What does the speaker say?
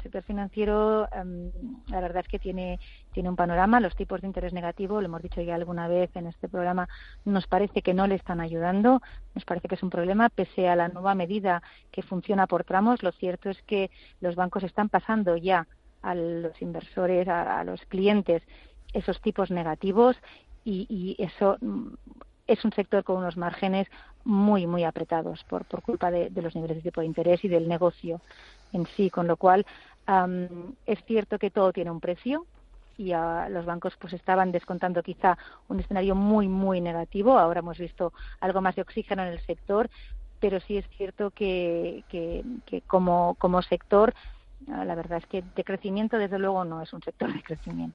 el sector financiero, em, la verdad es que tiene, tiene un panorama. Los tipos de interés negativo, lo hemos dicho ya alguna vez en este programa, nos parece que no le están ayudando. Nos parece que es un problema, pese a la nueva medida que funciona por tramos. Lo cierto es que los bancos están pasando ya a los inversores, a, los clientes, esos tipos negativos y, eso mm, es un sector con unos márgenes muy, muy apretados por, por culpa de, los niveles de tipo de interés y del negocio en sí, con lo cual es cierto que todo tiene un precio y los bancos pues estaban descontando quizá un escenario muy, muy negativo. Ahora hemos visto algo más de oxígeno en el sector, pero sí es cierto que como, como sector, la verdad es que de crecimiento, desde luego, no es un sector de crecimiento.